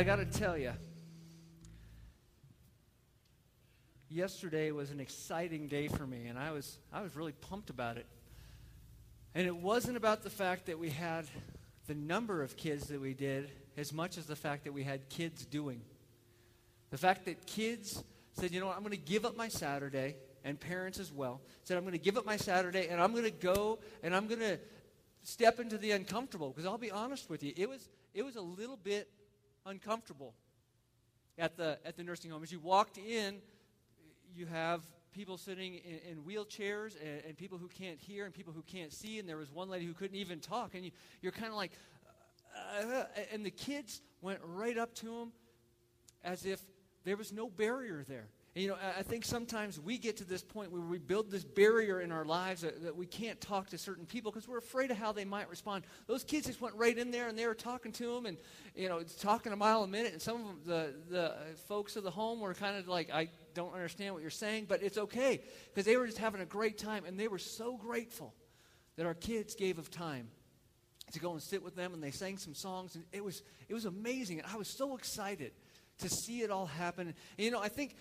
I got to tell you, yesterday was an exciting day for me, and I was, I was really pumped about it. And it wasn't about the fact that we had the number of kids that we did as much as the fact that we had kids doing. The fact that kids said, you know what, I'm going to give up my Saturday, and parents as well, said, I'm going to give up my Saturday, and I'm going to go and I'm going to step into the uncomfortable. Because I'll be honest with you, it was, it was a little bit uncomfortable at the, at the nursing home. As you walked in, you have people sitting in, in wheelchairs and, and, people who can't hear and people who can't see. And there was one lady who couldn't even talk. And you, you're kind of like, uh, and the kids went right up to him as if there was no barrier there. And, you know, I think sometimes we get to this point where we build this barrier in our lives that, that we can't talk to certain people because we're afraid of how they might respond. Those kids just went right in there and they were talking to them and, you know, talking a mile a minute. And some of the, the folks of the home were kind of like, I don't understand what you're saying, but it's okay because they were just having a great time and they were so grateful that our kids gave of time to go and sit with them and they sang some songs and it was it was amazing and I was so excited to see it all happen. And, you know, I think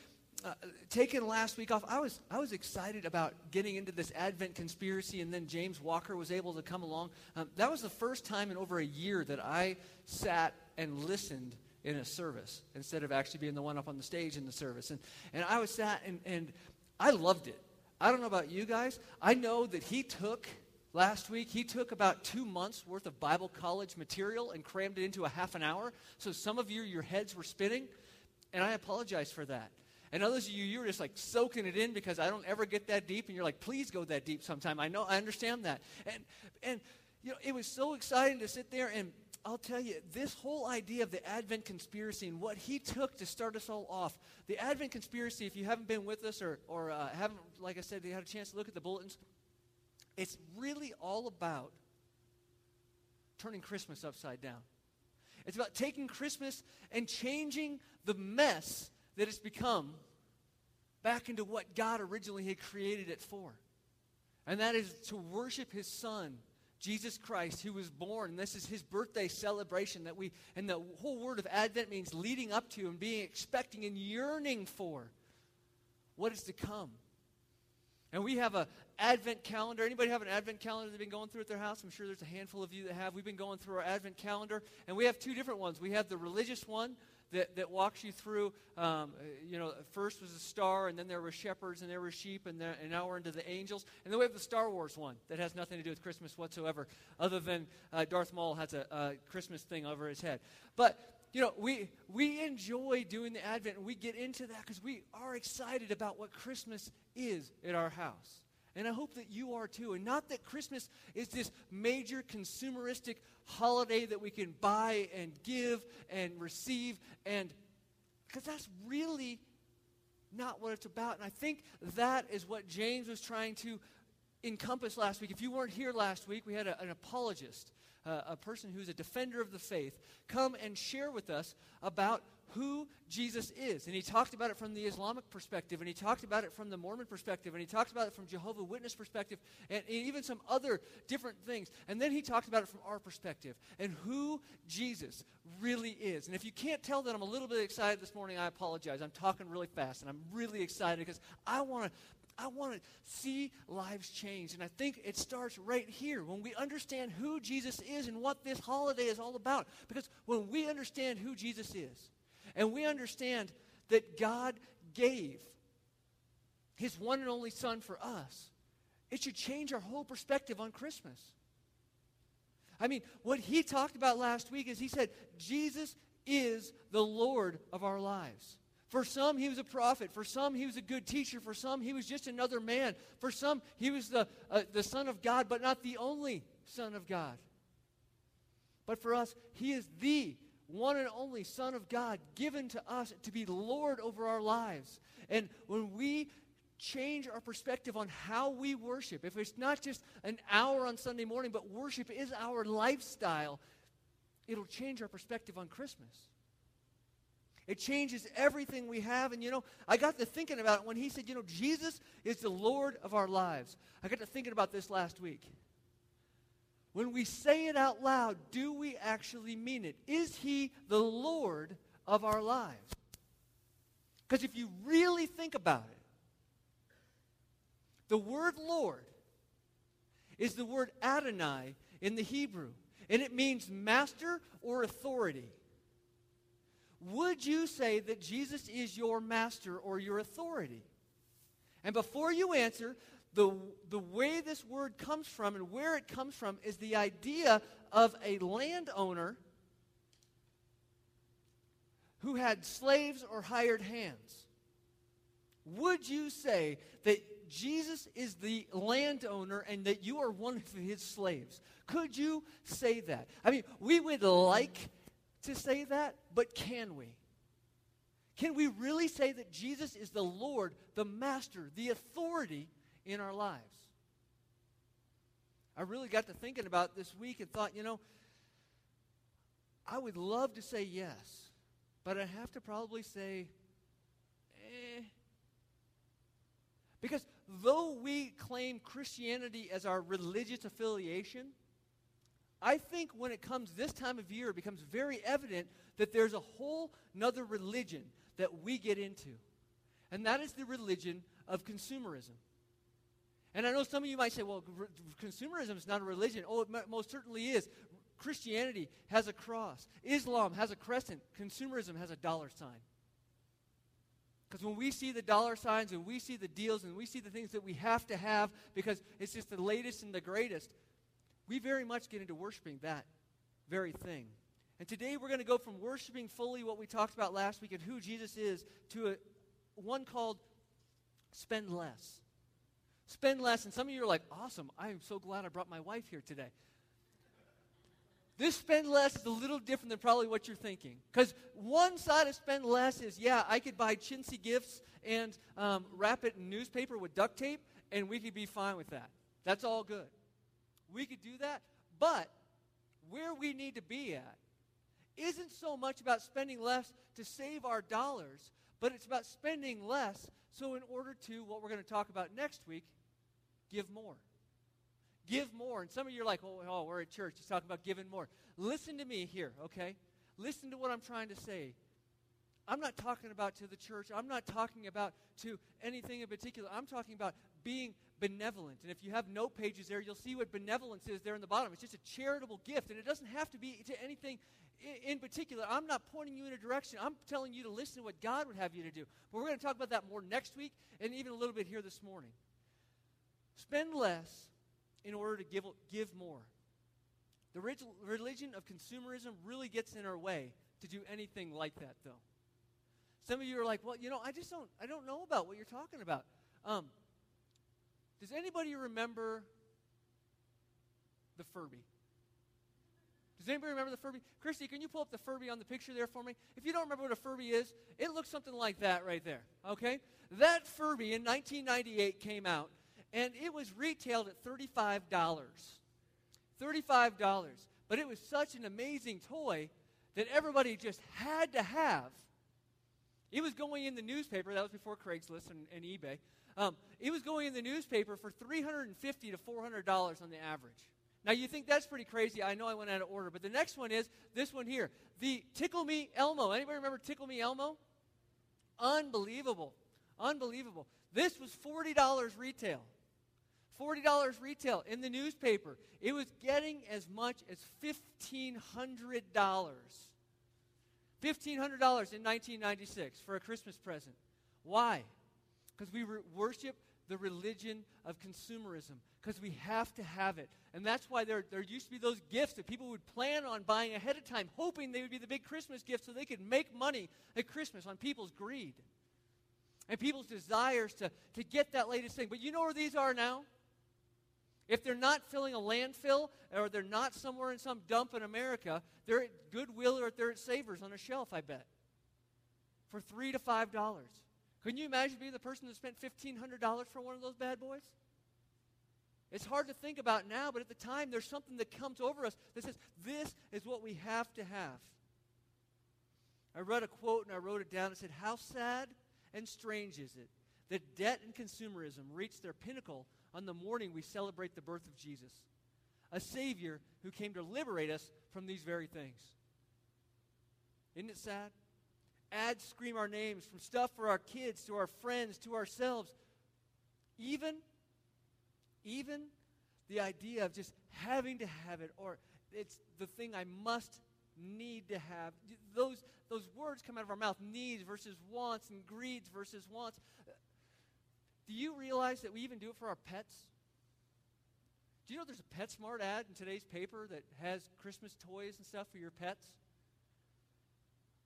uh, last week off, I was, I was excited about getting into this Advent conspiracy, and then James Walker was able to come along. Um, that was the first time in over a year that I sat and listened in a service instead of actually being the one up on the stage in the service. And, and I was sat, and, and I loved it. I don't know about you guys. I know that he took last week, he took about two months worth of Bible college material and crammed it into a half an hour. So some of you, your heads were spinning, and I apologize for that. And others of you, you were just like soaking it in because I don't ever get that deep. And you're like, please go that deep sometime. I know, I understand that. And, and you know, it was so exciting to sit there and I'll tell you, this whole idea of the Advent conspiracy and what he took to start us all off, the Advent conspiracy, if you haven't been with us or, or uh, haven't, like I said, you had a chance to look at the bulletins, it's really all about turning Christmas upside down. It's about taking Christmas and changing the mess that it's become back into what God originally had created it for. And that is to worship his son, Jesus Christ, who was born. And this is his birthday celebration that we, and the whole word of Advent means leading up to and being expecting and yearning for what is to come. And we have a Advent calendar. Anybody have an Advent calendar they've been going through at their house? I'm sure there's a handful of you that have. We've been going through our Advent calendar, and we have two different ones. We have the religious one, that, that walks you through, um, you know, first was a star, and then there were shepherds, and there were sheep, and, there, and now we're into the angels. And then we have the Star Wars one that has nothing to do with Christmas whatsoever, other than uh, Darth Maul has a, a Christmas thing over his head. But you know, we, we enjoy doing the Advent and we get into that because we are excited about what Christmas is at our house. And I hope that you are too. And not that Christmas is this major consumeristic holiday that we can buy and give and receive and because that's really not what it's about. And I think that is what James was trying to encompass last week. If you weren't here last week, we had a, an apologist, uh, a person who's a defender of the faith, come and share with us about who Jesus is. And he talked about it from the Islamic perspective, and he talked about it from the Mormon perspective, and he talked about it from Jehovah Witness perspective, and, and even some other different things. And then he talked about it from our perspective and who Jesus really is. And if you can't tell that I'm a little bit excited this morning, I apologize. I'm talking really fast, and I'm really excited because I want to I want to see lives change. And I think it starts right here when we understand who Jesus is and what this holiday is all about. Because when we understand who Jesus is, and we understand that God gave his one and only son for us. It should change our whole perspective on Christmas. I mean, what he talked about last week is he said, Jesus is the Lord of our lives. For some, he was a prophet. For some, he was a good teacher. For some, he was just another man. For some, he was the, uh, the Son of God, but not the only Son of God. But for us, he is the one and only Son of God, given to us to be Lord over our lives. And when we change our perspective on how we worship, if it's not just an hour on Sunday morning, but worship is our lifestyle, it'll change our perspective on Christmas. It changes everything we have. And you know, I got to thinking about it when he said, you know, Jesus is the Lord of our lives. I got to thinking about this last week. When we say it out loud, do we actually mean it? Is he the Lord of our lives. Because if you really think about it, the word Lord is the word Adonai in the Hebrew, and it means master or authority. Would you say that Jesus is your master or your authority? And before you answer, the, the way this word comes from and where it comes from is the idea of a landowner who had slaves or hired hands. Would you say that Jesus is the landowner and that you are one of his slaves? Could you say that? I mean, we would like to say that, but can we? Can we really say that Jesus is the Lord, the Master, the authority in our lives? I really got to thinking about this week and thought, you know, I would love to say yes, but I have to probably say, eh. Because though we claim Christianity as our religious affiliation, I think when it comes this time of year, it becomes very evident that there's a whole nother religion that we get into. And that is the religion of consumerism. And I know some of you might say, well, consumerism is not a religion. Oh, it most certainly is. Christianity has a cross, Islam has a crescent, consumerism has a dollar sign. Because when we see the dollar signs and we see the deals and we see the things that we have to have because it's just the latest and the greatest, we very much get into worshiping that very thing. And today we're going to go from worshiping fully what we talked about last week and who Jesus is to a, one called spend less. Spend less. And some of you are like, awesome. I am so glad I brought my wife here today. This spend less is a little different than probably what you're thinking. Because one side of spend less is, yeah, I could buy chintzy gifts and um, wrap it in newspaper with duct tape, and we could be fine with that. That's all good. We could do that. But where we need to be at isn't so much about spending less to save our dollars, but it's about spending less so in order to, what we're going to talk about next week, give more. Give more. And some of you are like, oh, oh, we're at church. He's talking about giving more. Listen to me here, okay? Listen to what I'm trying to say. I'm not talking about to the church. I'm not talking about to anything in particular. I'm talking about being benevolent. And if you have note pages there, you'll see what benevolence is there in the bottom. It's just a charitable gift, and it doesn't have to be to anything in particular. I'm not pointing you in a direction. I'm telling you to listen to what God would have you to do. But we're going to talk about that more next week and even a little bit here this morning. Spend less in order to give, give more. The religion of consumerism really gets in our way to do anything like that, though. Some of you are like, well, you know, I just don't, I don't know about what you're talking about. Um, does anybody remember the Furby? Does anybody remember the Furby? Christy, can you pull up the Furby on the picture there for me? If you don't remember what a Furby is, it looks something like that right there. Okay? That Furby in 1998 came out, and it was retailed at $35. $35. But it was such an amazing toy that everybody just had to have. It was going in the newspaper. That was before Craigslist and, and eBay. Um, it was going in the newspaper for $350 to $400 on the average. Now, you think that's pretty crazy. I know I went out of order. But the next one is this one here the Tickle Me Elmo. Anybody remember Tickle Me Elmo? Unbelievable. Unbelievable. This was $40 retail. $40 retail in the newspaper. It was getting as much as $1,500. $1,500 in 1996 for a Christmas present. Why? Because we re- worship the religion of consumerism, because we have to have it. And that's why there, there used to be those gifts that people would plan on buying ahead of time, hoping they would be the big Christmas gift so they could make money at Christmas on people's greed and people's desires to, to get that latest thing. But you know where these are now? If they're not filling a landfill or they're not somewhere in some dump in America, they're at Goodwill or they're at Savers on a shelf, I bet, for three to five dollars. Can you imagine being the person that spent $1,500 for one of those bad boys? It's hard to think about now, but at the time, there's something that comes over us that says, this is what we have to have. I read a quote and I wrote it down. It said, How sad and strange is it that debt and consumerism reach their pinnacle on the morning we celebrate the birth of Jesus, a Savior who came to liberate us from these very things. Isn't it sad? Ads scream our names, from stuff for our kids to our friends to ourselves. Even, even the idea of just having to have it or it's the thing I must need to have. Those, those words come out of our mouth needs versus wants and greeds versus wants. Do you realize that we even do it for our pets? Do you know there's a PetSmart ad in today's paper that has Christmas toys and stuff for your pets?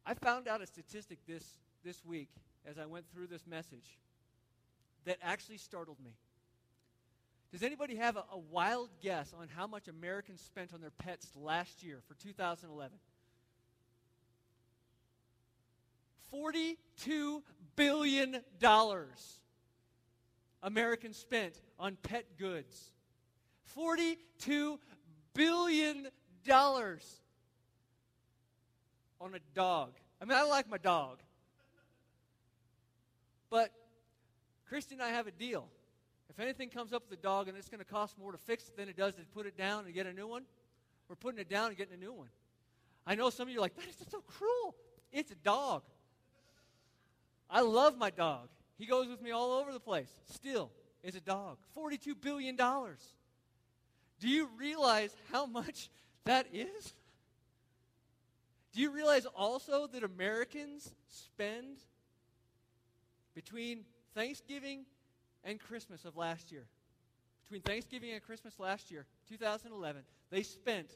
I found out a statistic this, this week as I went through this message that actually startled me. Does anybody have a, a, wild guess on how much Americans spent on their pets last year for 2011? $42 billion Americans spent on pet goods. $42 billion on a dog. I mean, I like my dog. But Christy and I have a deal. If anything comes up with the dog and it's going to cost more to fix it than it does to put it down and get a new one, we're putting it down and getting a new one. I know some of you are like, that is so cruel. It's a dog. I love my dog. He goes with me all over the place. Still, it's a dog. $42 billion. Do you realize how much that is? Do you realize also that Americans spend between Thanksgiving and Christmas of last year, between Thanksgiving and Christmas last year, 2011, they spent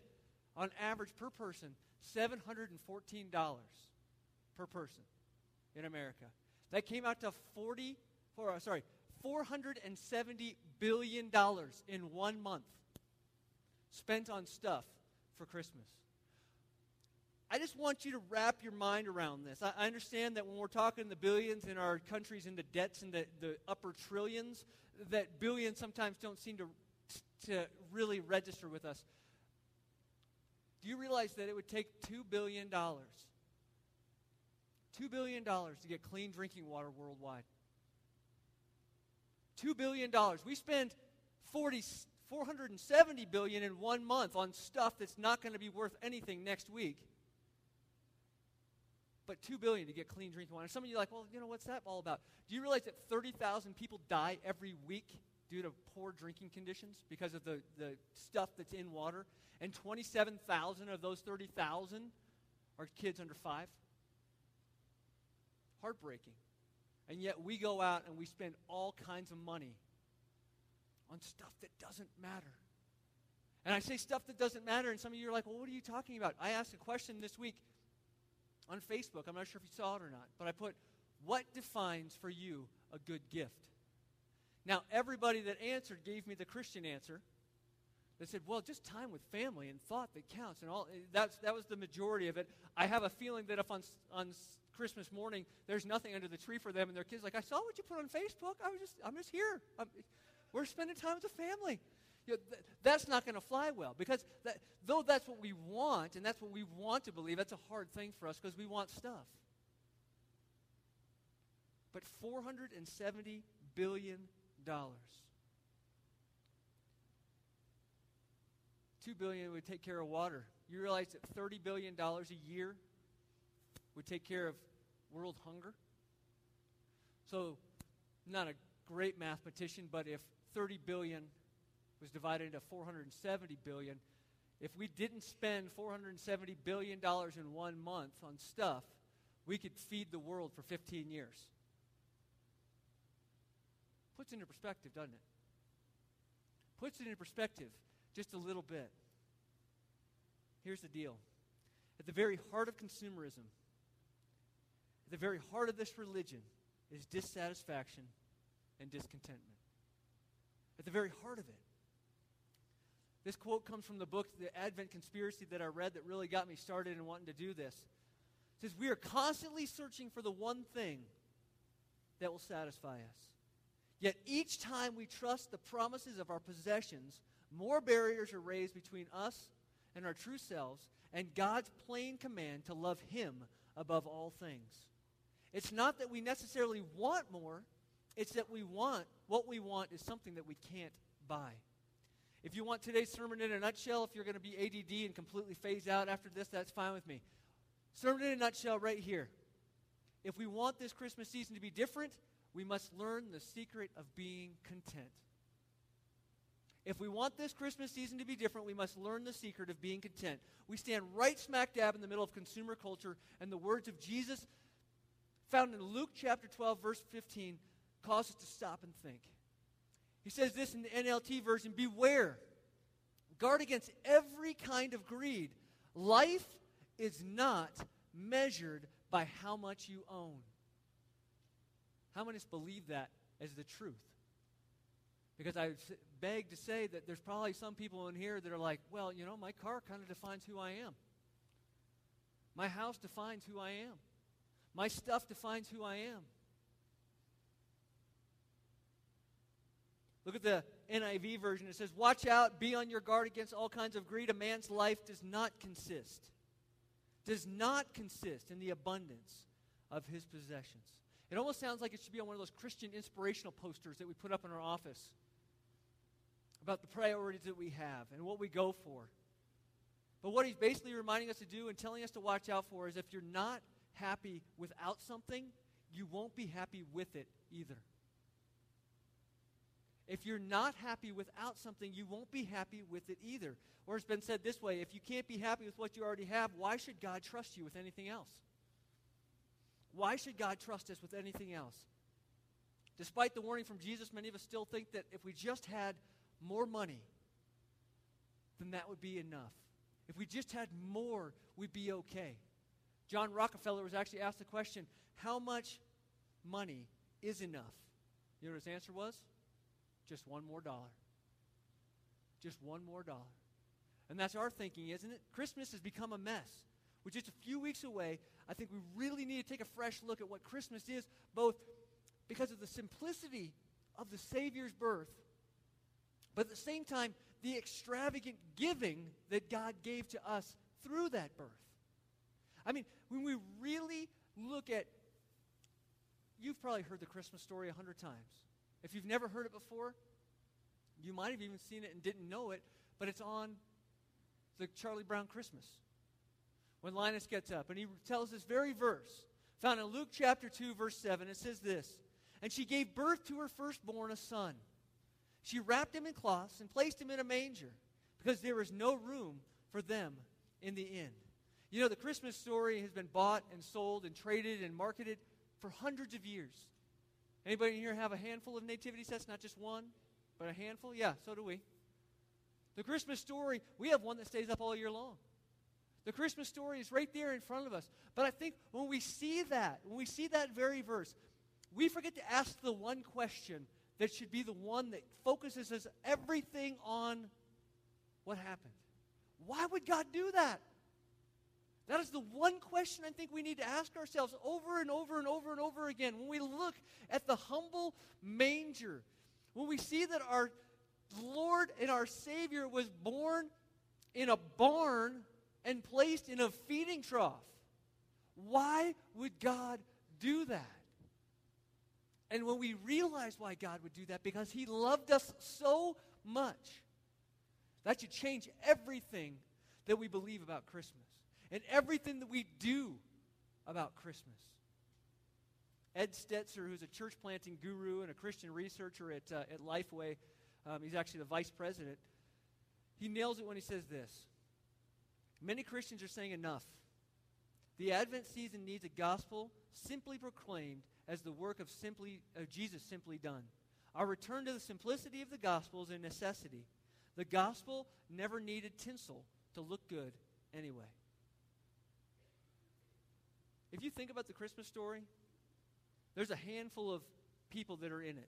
on average per person $714 per person in America. That came out to 40, four, uh, sorry, $470 billion in one month spent on stuff for Christmas. I just want you to wrap your mind around this. I, understand that when we're talking the billions in our countries into debts in the, the upper trillions, that billions sometimes don't seem to, to really register with us. Do you realize that it would take $2 billion? $2 billion to get clean drinking water worldwide. $2 billion. We spend 40, 470 billion in one month on stuff that's not going to be worth anything next week but two billion to get clean drinking water. Some of you are like, well, you know, what's that all about? Do you realize that 30,000 people die every week due to poor drinking conditions because of the, the stuff that's in water? And 27,000 of those 30,000 are kids under five? Heartbreaking. And yet we go out and we spend all kinds of money on stuff that doesn't matter. And I say stuff that doesn't matter, and some of you are like, well, what are you talking about? I asked a question this week on Facebook. I'm not sure if you saw it or not, but I put, What defines for you a good gift? Now, everybody that answered gave me the Christian answer. They said, well, just time with family and thought that counts. And all that's, that was the majority of it. I have a feeling that if on, on Christmas morning there's nothing under the tree for them and their kids like, I saw what you put on Facebook. I was just, I'm just here. I'm, we're spending time with the family. You know, th- that's not going to fly well because that, though that's what we want and that's what we want to believe, that's a hard thing for us because we want stuff. But $470 billion. Two billion would take care of water. You realize that $30 billion a year would take care of world hunger? So, not a great mathematician, but if 30 billion was divided into 470 billion. If we didn't spend 470 billion dollars in one month on stuff, we could feed the world for 15 years. Puts it into perspective, doesn't it? Puts it into perspective just a little bit. Here's the deal. At the very heart of consumerism, at the very heart of this religion, is dissatisfaction and discontentment. At the very heart of it. This quote comes from the book, The Advent Conspiracy, that I read that really got me started in wanting to do this. It says, We are constantly searching for the one thing that will satisfy us. Yet each time we trust the promises of our possessions, more barriers are raised between us and our true selves and God's plain command to love Him above all things. It's not that we necessarily want more, it's that we want, what we want is something that we can't buy. If you want today's sermon in a nutshell, if you're going to be ADD and completely phase out after this, that's fine with me. Sermon in a nutshell right here. if we want this Christmas season to be different, we must learn the secret of being content. If we want this Christmas season to be different, we must learn the secret of being content. We stand right smack dab in the middle of consumer culture, and the words of Jesus, found in Luke chapter 12, verse 15, cause us to stop and think. He says this in the NLT version Beware, guard against every kind of greed. Life is not measured by how much you own. How many of us believe that as the truth? Because I beg to say that there's probably some people in here that are like, well, you know, my car kind of defines who I am. My house defines who I am. My stuff defines who I am. Look at the NIV version. It says, Watch out, be on your guard against all kinds of greed. A man's life does not consist, does not consist in the abundance of his possessions. It almost sounds like it should be on one of those Christian inspirational posters that we put up in our office about the priorities that we have and what we go for. But what he's basically reminding us to do and telling us to watch out for is if you're not happy without something, you won't be happy with it either. If you're not happy without something, you won't be happy with it either. Or it's been said this way if you can't be happy with what you already have, why should God trust you with anything else? Why should God trust us with anything else? Despite the warning from Jesus, many of us still think that if we just had more money, then that would be enough. If we just had more, we'd be okay. John Rockefeller was actually asked the question, How much money is enough? You know what his answer was? Just one more dollar. Just one more dollar. And that's our thinking, isn't it? Christmas has become a mess. We're just a few weeks away. I think we really need to take a fresh look at what Christmas is, both because of the simplicity of the Savior's birth but at the same time, the extravagant giving that God gave to us through that birth. I mean, when we really look at, you've probably heard the Christmas story a hundred times. If you've never heard it before, you might have even seen it and didn't know it, but it's on the Charlie Brown Christmas. When Linus gets up and he tells this very verse, found in Luke chapter 2, verse 7, it says this And she gave birth to her firstborn, a son. She wrapped him in cloths and placed him in a manger because there was no room for them in the inn. You know, the Christmas story has been bought and sold and traded and marketed for hundreds of years. Anybody here have a handful of nativity sets? Not just one, but a handful? Yeah, so do we. The Christmas story, we have one that stays up all year long. The Christmas story is right there in front of us. But I think when we see that, when we see that very verse, we forget to ask the one question that should be the one that focuses us everything on what happened. Why would God do that? That is the one question I think we need to ask ourselves over and over and over and over again. When we look at the humble manger, when we see that our Lord and our Savior was born in a barn and placed in a feeding trough, why would God do that? And when we realize why God would do that, because He loved us so much, that should change everything that we believe about Christmas and everything that we do about Christmas. Ed Stetzer, who's a church planting guru and a Christian researcher at, uh, at Lifeway, um, he's actually the vice president. He nails it when he says this Many Christians are saying enough. The Advent season needs a gospel simply proclaimed as the work of simply of Jesus simply done. Our return to the simplicity of the gospel is a necessity. The gospel never needed tinsel to look good anyway. If you think about the Christmas story, there's a handful of people that are in it.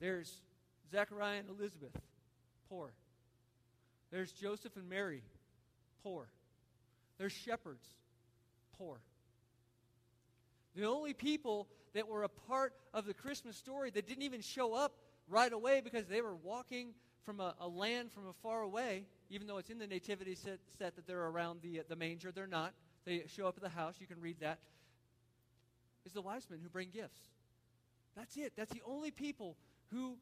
There's Zechariah and Elizabeth, poor. There's Joseph and Mary, poor. There's shepherds, poor. The only people that were a part of the Christmas story that didn't even show up right away because they were walking from a, a land from a far away, even though it's in the nativity set, set that they're around the, the manger, they're not. They show up at the house. You can read that. Is the wise men who bring gifts. That's it. That's the only people who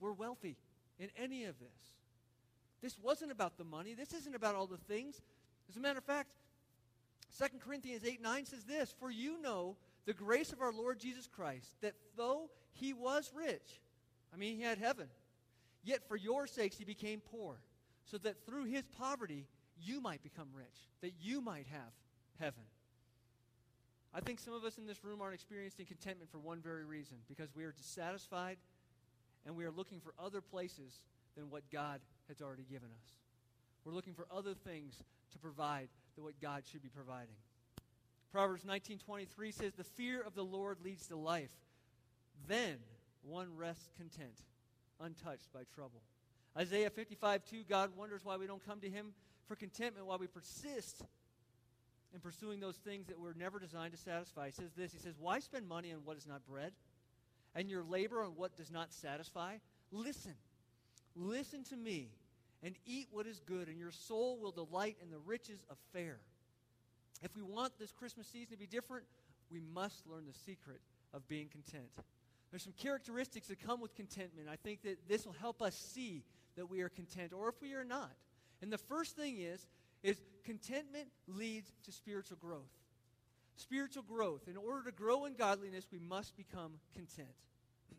were wealthy in any of this. This wasn't about the money. This isn't about all the things. As a matter of fact, 2 Corinthians 8 9 says this For you know the grace of our Lord Jesus Christ, that though he was rich, I mean, he had heaven, yet for your sakes he became poor, so that through his poverty you might become rich, that you might have heaven. I think some of us in this room aren't experiencing contentment for one very reason because we are dissatisfied and we are looking for other places than what God has already given us. We're looking for other things to provide than what God should be providing. Proverbs 19:23 says the fear of the Lord leads to life. Then one rests content, untouched by trouble. Isaiah 55:2 God wonders why we don't come to him for contentment while we persist in pursuing those things that were never designed to satisfy. He says this, he says, "Why spend money on what is not bread and your labor on what does not satisfy? Listen. Listen to me and eat what is good, and your soul will delight in the riches of fare." If we want this Christmas season to be different, we must learn the secret of being content. There's some characteristics that come with contentment. I think that this will help us see that we are content or if we are not. And the first thing is is contentment leads to spiritual growth. Spiritual growth. In order to grow in godliness, we must become content.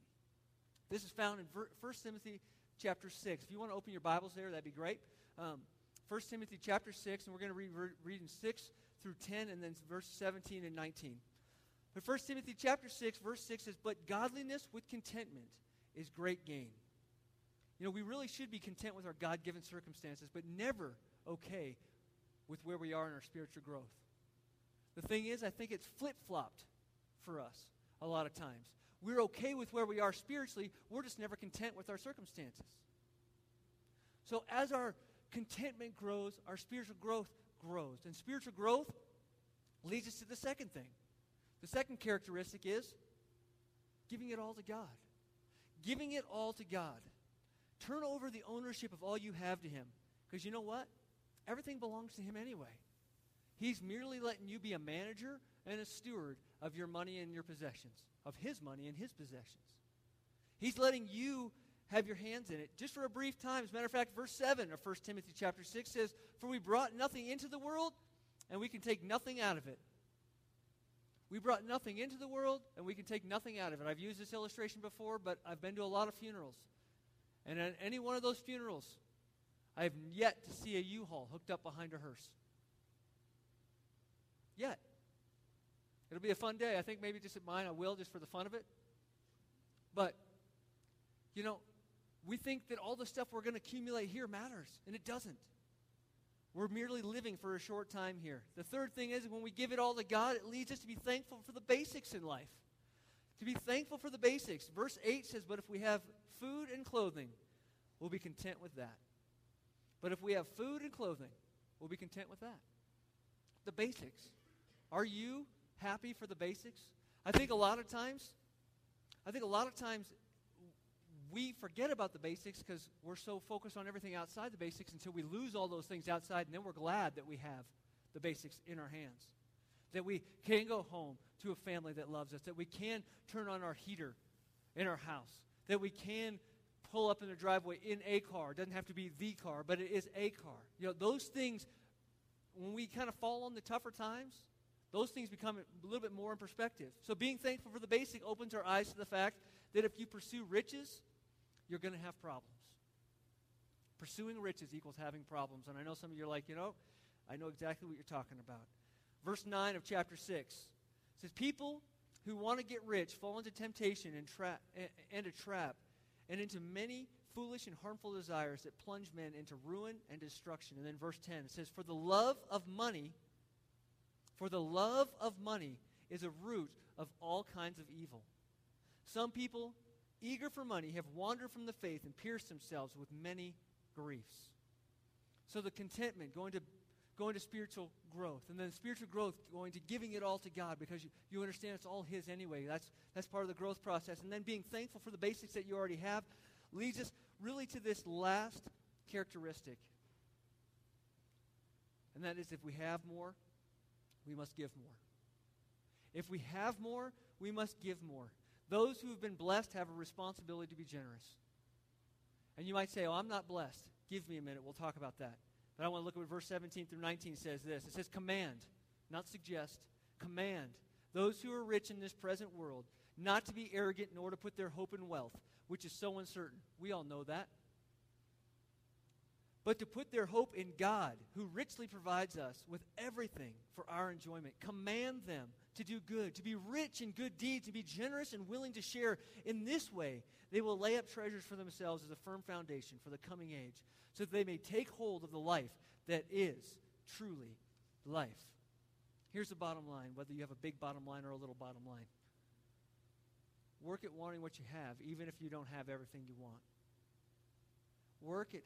This is found in 1 Timothy chapter 6. If you want to open your Bibles there, that'd be great. Um, 1 Timothy chapter 6, and we're going to read, read in 6 through 10 and then verse 17 and 19. But 1 Timothy chapter 6, verse 6 says, But godliness with contentment is great gain. You know, we really should be content with our God given circumstances, but never okay with where we are in our spiritual growth. The thing is, I think it's flip flopped for us a lot of times. We're okay with where we are spiritually, we're just never content with our circumstances. So, as our contentment grows, our spiritual growth grows. And spiritual growth leads us to the second thing. The second characteristic is giving it all to God. Giving it all to God. Turn over the ownership of all you have to Him. Because you know what? Everything belongs to Him anyway. He's merely letting you be a manager and a steward of your money and your possessions, of His money and His possessions. He's letting you have your hands in it just for a brief time. As a matter of fact, verse 7 of 1 Timothy chapter 6 says, For we brought nothing into the world, and we can take nothing out of it. We brought nothing into the world, and we can take nothing out of it. I've used this illustration before, but I've been to a lot of funerals. And at any one of those funerals, I have yet to see a U-Haul hooked up behind a hearse. Yet. It'll be a fun day. I think maybe just at mine I will, just for the fun of it. But, you know, we think that all the stuff we're going to accumulate here matters, and it doesn't. We're merely living for a short time here. The third thing is when we give it all to God, it leads us to be thankful for the basics in life. To be thankful for the basics. Verse 8 says, But if we have food and clothing, we'll be content with that. But if we have food and clothing, we'll be content with that. The basics. Are you happy for the basics? I think a lot of times, I think a lot of times we forget about the basics because we're so focused on everything outside the basics until we lose all those things outside, and then we're glad that we have the basics in our hands. That we can go home to a family that loves us, that we can turn on our heater in our house, that we can pull up in the driveway in a car. It doesn't have to be the car, but it is a car. You know, those things, when we kind of fall on the tougher times, those things become a little bit more in perspective. So being thankful for the basic opens our eyes to the fact that if you pursue riches, you're going to have problems. Pursuing riches equals having problems. And I know some of you are like, you know, I know exactly what you're talking about. Verse 9 of chapter 6 says, People who want to get rich fall into temptation and, tra- and a trap and into many foolish and harmful desires that plunge men into ruin and destruction. And then verse 10 it says, For the love of money, for the love of money is a root of all kinds of evil. Some people eager for money, have wandered from the faith and pierced themselves with many griefs. So the contentment, going to going to spiritual growth. And then spiritual growth, going to giving it all to God because you, you understand it's all His anyway. That's, that's part of the growth process. And then being thankful for the basics that you already have leads us really to this last characteristic. And that is if we have more, we must give more. If we have more, we must give more. Those who have been blessed have a responsibility to be generous. And you might say, Oh, I'm not blessed. Give me a minute. We'll talk about that. But I want to look at what verse 17 through 19 says this. It says, Command. not suggest, command those who are rich in this present world not to be arrogant nor to put their hope in wealth, which is so uncertain. We all know that. But to put their hope in God, who richly provides us with everything for our enjoyment. Command them to do good, to be rich in good deeds, to be generous and willing to share. In this way, they will lay up treasures for themselves as a firm foundation for the coming age, so that they may take hold of the life that is truly life. Here's the bottom line whether you have a big bottom line or a little bottom line. Work at wanting what you have, even if you don't have everything you want. Work at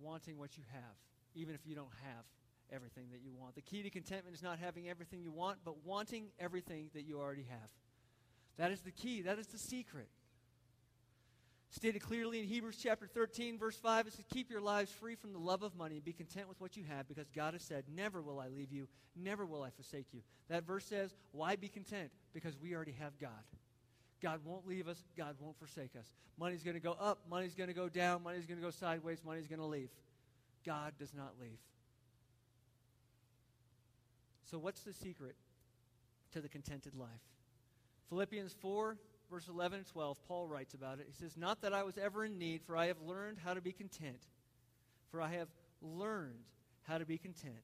wanting what you have, even if you don't have everything that you want. The key to contentment is not having everything you want, but wanting everything that you already have. That is the key, that is the secret. Stated clearly in Hebrews chapter 13, verse 5, it says, Keep your lives free from the love of money and be content with what you have, because God has said, Never will I leave you, never will I forsake you. That verse says, Why be content? Because we already have God. God won't leave us, God won't forsake us. Money's going to go up, money's going to go down, money's going to go sideways, money's going to leave. God does not leave. So, what's the secret to the contented life? Philippians 4, verse 11 and 12, Paul writes about it. He says, Not that I was ever in need, for I have learned how to be content. For I have learned how to be content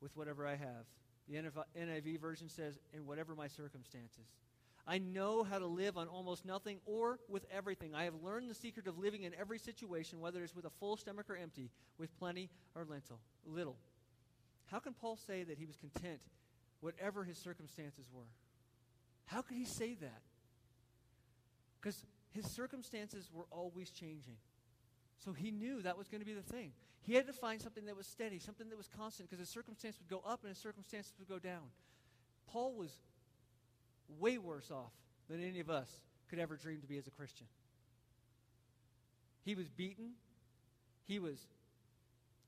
with whatever I have. The NIV version says, In whatever my circumstances. I know how to live on almost nothing or with everything. I have learned the secret of living in every situation, whether it's with a full stomach or empty, with plenty or little. How can Paul say that he was content, whatever his circumstances were? How could he say that? Because his circumstances were always changing. So he knew that was going to be the thing. He had to find something that was steady, something that was constant, because his circumstance would go up and his circumstances would go down. Paul was way worse off than any of us could ever dream to be as a Christian. He was beaten, he was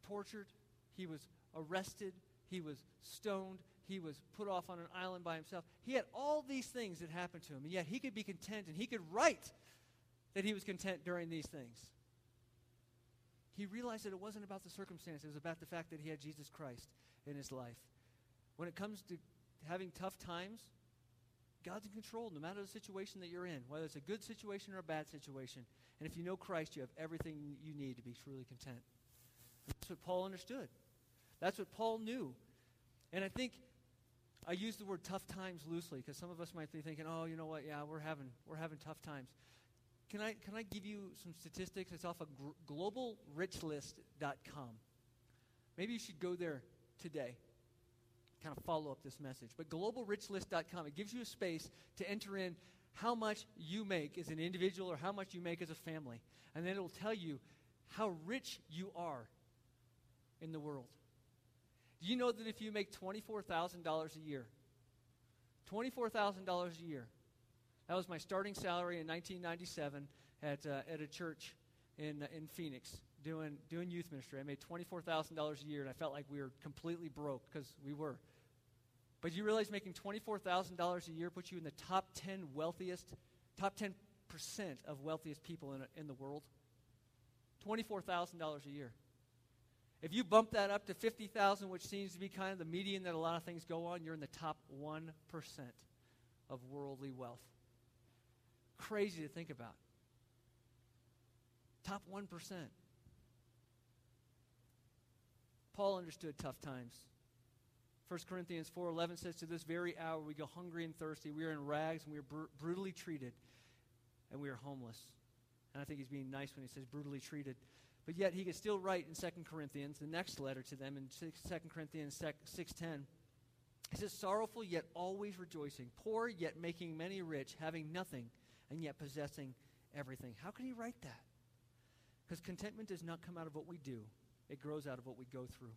tortured, he was arrested, he was stoned, he was put off on an island by himself. He had all these things that happened to him, and yet he could be content and he could write that he was content during these things. He realized that it wasn't about the circumstances, it was about the fact that he had Jesus Christ in his life. When it comes to having tough times, God's in control no matter the situation that you're in, whether it's a good situation or a bad situation. And if you know Christ, you have everything you need to be truly content. That's what Paul understood. That's what Paul knew. And I think I use the word tough times loosely because some of us might be thinking, oh, you know what? Yeah, we're having, we're having tough times. Can I, can I give you some statistics? It's off of globalrichlist.com. Maybe you should go there today kind of follow up this message. But globalrichlist.com, it gives you a space to enter in how much you make as an individual or how much you make as a family. And then it'll tell you how rich you are in the world. Do you know that if you make $24,000 a year, $24,000 a year, that was my starting salary in 1997 at, uh, at a church in, in Phoenix doing, doing youth ministry. I made $24,000 a year, and I felt like we were completely broke because we were. But do you realize making $24,000 a year puts you in the top 10 wealthiest, top 10% of wealthiest people in, in the world? $24,000 a year. If you bump that up to 50,000, which seems to be kind of the median that a lot of things go on, you're in the top 1% of worldly wealth. Crazy to think about. Top 1%. Paul understood tough times. 1 Corinthians 4:11 says to this very hour we go hungry and thirsty, we are in rags and we are br- brutally treated and we are homeless. And I think he's being nice when he says brutally treated. But yet he could still write in 2 Corinthians, the next letter to them in 2 Corinthians 6:10. He says sorrowful yet always rejoicing, poor yet making many rich, having nothing and yet possessing everything. How can he write that? Because contentment does not come out of what we do, it grows out of what we go through.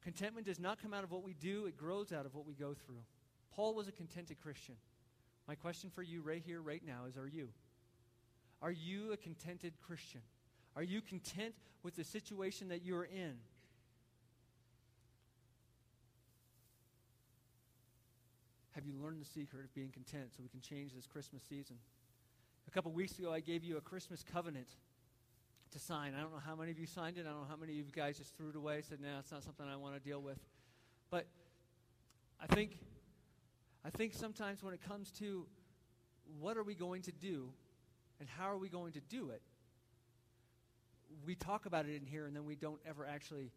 Contentment does not come out of what we do, it grows out of what we go through. Paul was a contented Christian. My question for you right here, right now, is Are you? Are you a contented Christian? Are you content with the situation that you're in? Have you learned the secret of being content so we can change this Christmas season? A couple weeks ago, I gave you a Christmas covenant to sign. I don't know how many of you signed it. I don't know how many of you guys just threw it away, said, no, it's not something I want to deal with. But I think, I think sometimes when it comes to what are we going to do and how are we going to do it, we talk about it in here and then we don't ever actually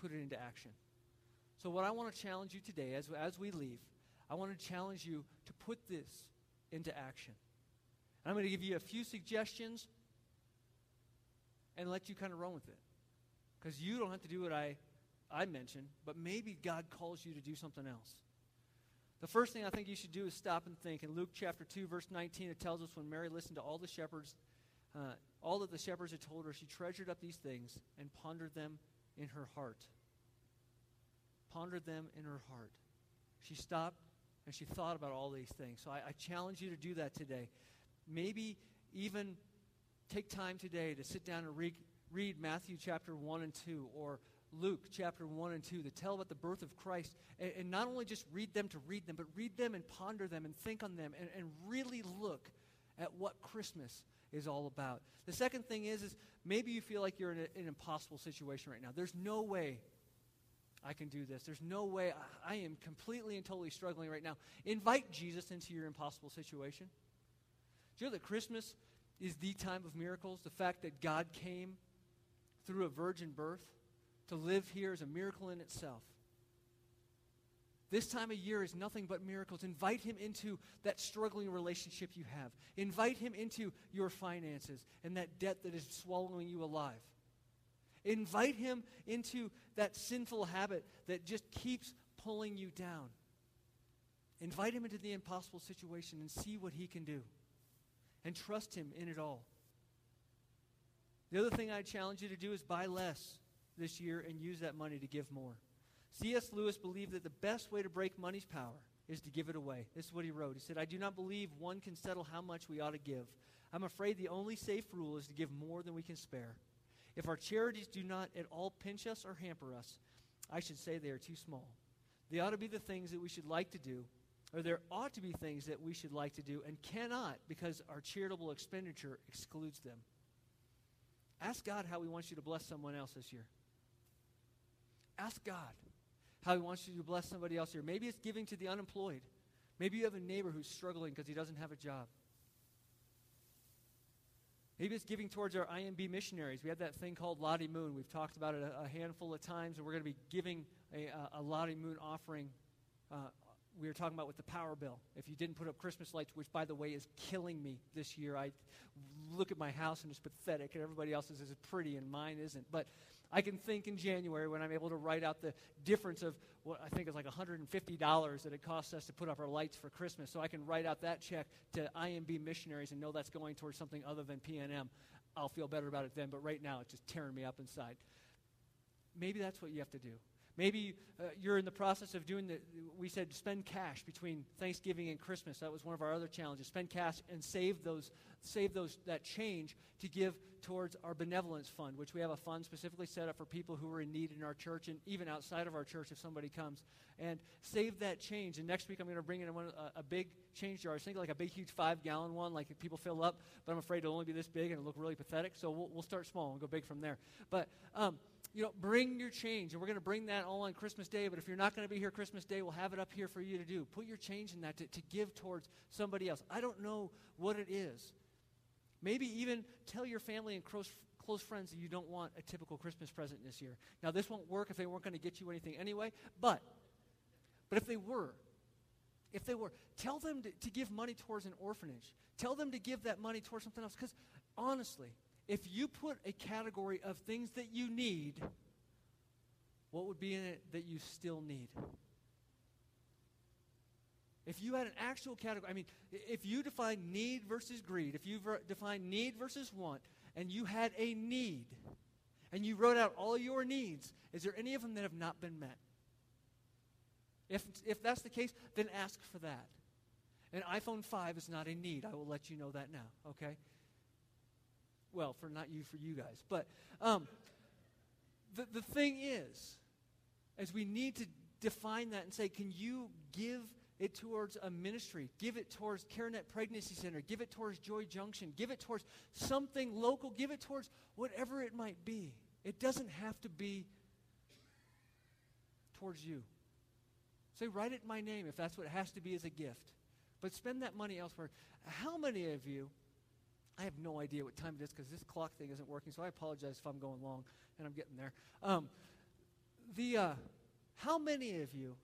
put it into action. So, what I want to challenge you today as, as we leave, I want to challenge you to put this into action. And I'm going to give you a few suggestions and let you kind of run with it. Because you don't have to do what I, I mentioned, but maybe God calls you to do something else. The first thing I think you should do is stop and think. In Luke chapter 2, verse 19, it tells us when Mary listened to all the shepherds, uh, all that the shepherds had told her, she treasured up these things and pondered them in her heart. Pondered them in her heart. She stopped and she thought about all these things. So I, I challenge you to do that today. Maybe even take time today to sit down and read, read Matthew chapter 1 and 2 or Luke chapter 1 and 2 that tell about the birth of Christ. And, and, not only just read them to read them, but read them and ponder them and think on them and, and really look at what Christmas is all about. The second thing is, is maybe you feel like you're in a, an impossible situation right now. There's no way I can do this. There's no way I, I am completely and totally struggling right now. Invite Jesus into your impossible situation. Do you know that Christmas is the time of miracles? The fact that God came through a virgin birth to live here is a miracle in itself. This time of year is nothing but miracles. Invite him into that struggling relationship you have. Invite him into your finances and that debt that is swallowing you alive. Invite him into that sinful habit that just keeps pulling you down. Invite him into the impossible situation and see what he can do. And trust him in it all. The other thing I challenge you to do is buy less this year and use that money to give more. C.S. Lewis believed that the best way to break money's power is to give it away. This is what he wrote. He said, I do not believe one can settle how much we ought to give. I'm afraid the only safe rule is to give more than we can spare. If our charities do not at all pinch us or hamper us, I should say they are too small. They ought to be the things that we should like to do, or there ought to be things that we should like to do and cannot because our charitable expenditure excludes them. Ask God how He wants you to bless someone else this year. Ask God how He wants you to bless somebody else here. Maybe it's giving to the unemployed. Maybe you have a neighbor who's struggling because he doesn't have a job. Maybe it's giving towards our IMB missionaries. We have that thing called Lottie Moon. We've talked about it a, a handful of times, and we're going to be giving a, a, Lottie Moon offering uh, we were talking about with the power bill. If you didn't put up Christmas lights, which by the way is killing me this year, I look at my house and it's pathetic, and everybody else's is pretty and mine isn't. But I can think in January when I'm able to write out the difference of what I think is like $150 that it costs us to put up our lights for Christmas. So I can write out that check to IMB missionaries and know that's going towards something other than PNM. I'll feel better about it then, but right now it's just tearing me up inside. Maybe that's what you have to do. Maybe uh, you're in the process of doing the, we said spend cash between Thanksgiving and Christmas. That was one of our other challenges. Spend cash and save those, save those, that change to give towards our benevolence fund, which we have a fund specifically set up for people who are in need in our church and even outside of our church if somebody comes. And save that change. And next week I'm going to bring in one, a, a big change jar. I was thinking like a big, huge five gallon one, like people fill up, but I'm afraid it'll only be this big and it'll look really pathetic. So we'll, we'll start small and go big from there. But, um, you know, bring your change. And we're going to bring that all on Christmas Day. But if you're not going to be here Christmas Day, we'll have it up here for you to do. Put your change in that to, to give towards somebody else. I don't know what it is. Maybe even tell your family and close, close friends that you don't want a typical Christmas present this year. Now, this won't work if they weren't going to get you anything anyway, but, but if they were, if they were, tell them to, to give money towards an orphanage. Tell them to give that money towards something else. Because honestly, if you put a category of things that you need, what would be in it that you still need? If you had an actual category, I mean, if you define need versus greed, if you define need versus want, and you had a need, and you wrote out all your needs, is there any of them that have not been met? If, if that's the case, then ask for that. An iPhone 5 is not a need. I will let you know that now, okay? Well, for not you, for you guys. But um, the, the thing is, as we need to define that and say, can you give it towards a ministry. Give it towards CareNet Pregnancy Center. Give it towards Joy Junction. Give it towards something local. Give it towards whatever it might be. It doesn't have to be towards you. Say, write it in my name if that's what it has to be as a gift. But spend that money elsewhere. How many of you, I have no idea what time it is because this clock thing isn't working, so I apologize if I'm going long and I'm getting there. Um, the, uh, how many of you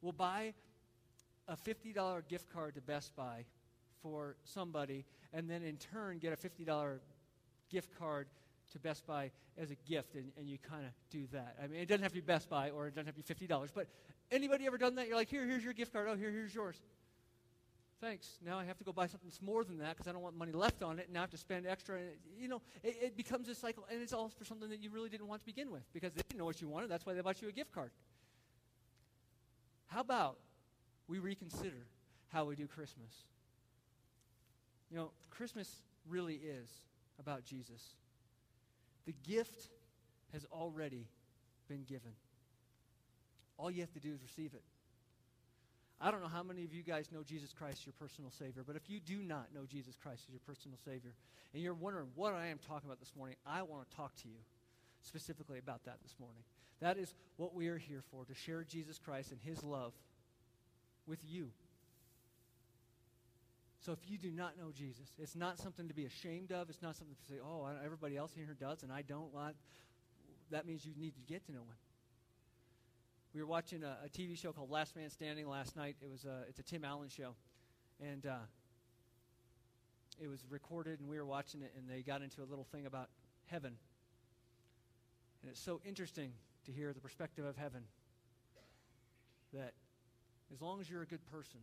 will buy a $50 gift card to Best Buy for somebody and then in turn get a $50 gift card to Best Buy as a gift and, and you kind of do that. I mean, it doesn't have to be Best Buy or it doesn't have to be $50, but anybody ever done that? You're like, here, here's your gift card. Oh, here, here's yours. Thanks. Now I have to go buy something that's more than that because I don't want money left on it, and now I have to spend extra. And it, you know, it, it becomes a cycle, and it's all for something that you really didn't want to begin with because they didn't know what you wanted. That's why they bought you a gift card. How about we reconsider how we do Christmas? You know, Christmas really is about Jesus. The gift has already been given. All you have to do is receive it. I don't know how many of you guys know Jesus Christ, your personal Savior, but if you do not know Jesus Christ as your personal Savior, and you're wondering what I am talking about this morning, I want to talk to you specifically about that this morning. That is what we are here for, to share Jesus Christ and His love with you. So if you do not know Jesus, it's not something to be ashamed of. It's not something to say, oh, everybody else in here does and I don't. Well, that means you need to get to know Him. We were watching a, a, TV show called Last Man Standing last night. It was a, it's a Tim Allen show, and uh, it was recorded, and we were watching it, and they got into a little thing about heaven. And it's so interesting to hear the perspective of heaven that as long as you're a good person,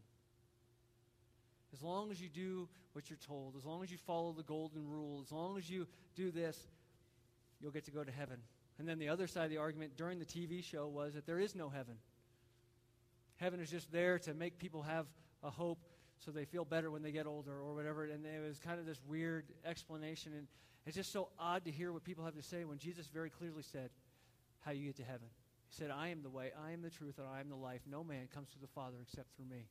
as long as you do what you're told, as long as you follow the golden rule, as long as you do this, you'll get to go to heaven. And then the other side of the argument during the TV show was that there is no heaven. Heaven is just there to make people have a hope so they feel better when they get older or whatever. And it was kind of this weird explanation. And it's just so odd to hear what people have to say when Jesus very clearly said how you get to heaven. He said, I am the way, I am the truth, and I am the life. No man comes to the Father except through me.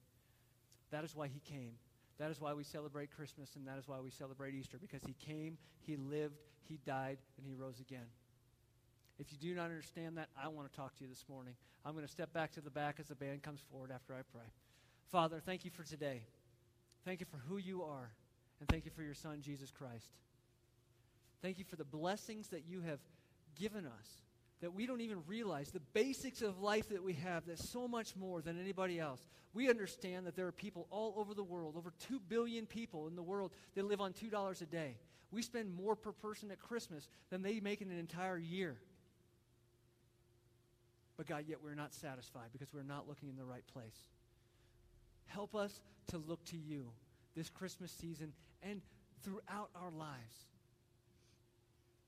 That is why he came. That is why we celebrate Christmas, and that is why we celebrate Easter, because he came, he lived, he died, and he rose again. If you do not understand that, I want to talk to you this morning. I'm going to step back to the back as the band comes forward after I pray. Father, thank you for today. Thank you for who you are, and thank you for your Son, Jesus Christ. Thank you for the blessings that you have given us that we don't even realize the basics of life that we have that's so much more than anybody else. We understand that there are people all over the world, over 2 billion people in the world that live on $2 a day. We spend more per person at Christmas than they make in an entire year. But God, yet we're not satisfied because we're not looking in the right place. Help us to look to you this Christmas season and throughout our lives.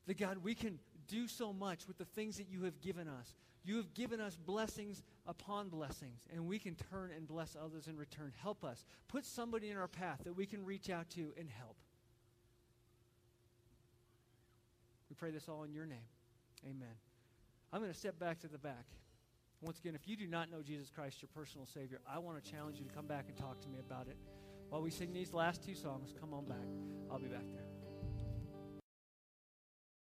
That God, we can do so much with the things that you have given us. You have given us blessings upon blessings, and we can turn and bless others in return. Help us. Put somebody in our path that we can reach out to and help. We pray this all in your name. Amen. I'm going to step back to the back. Once again, if you do not know Jesus Christ, your personal Savior, I want to challenge you to come back and talk to me about it. While we sing these last two songs, come on back. I'll be back there.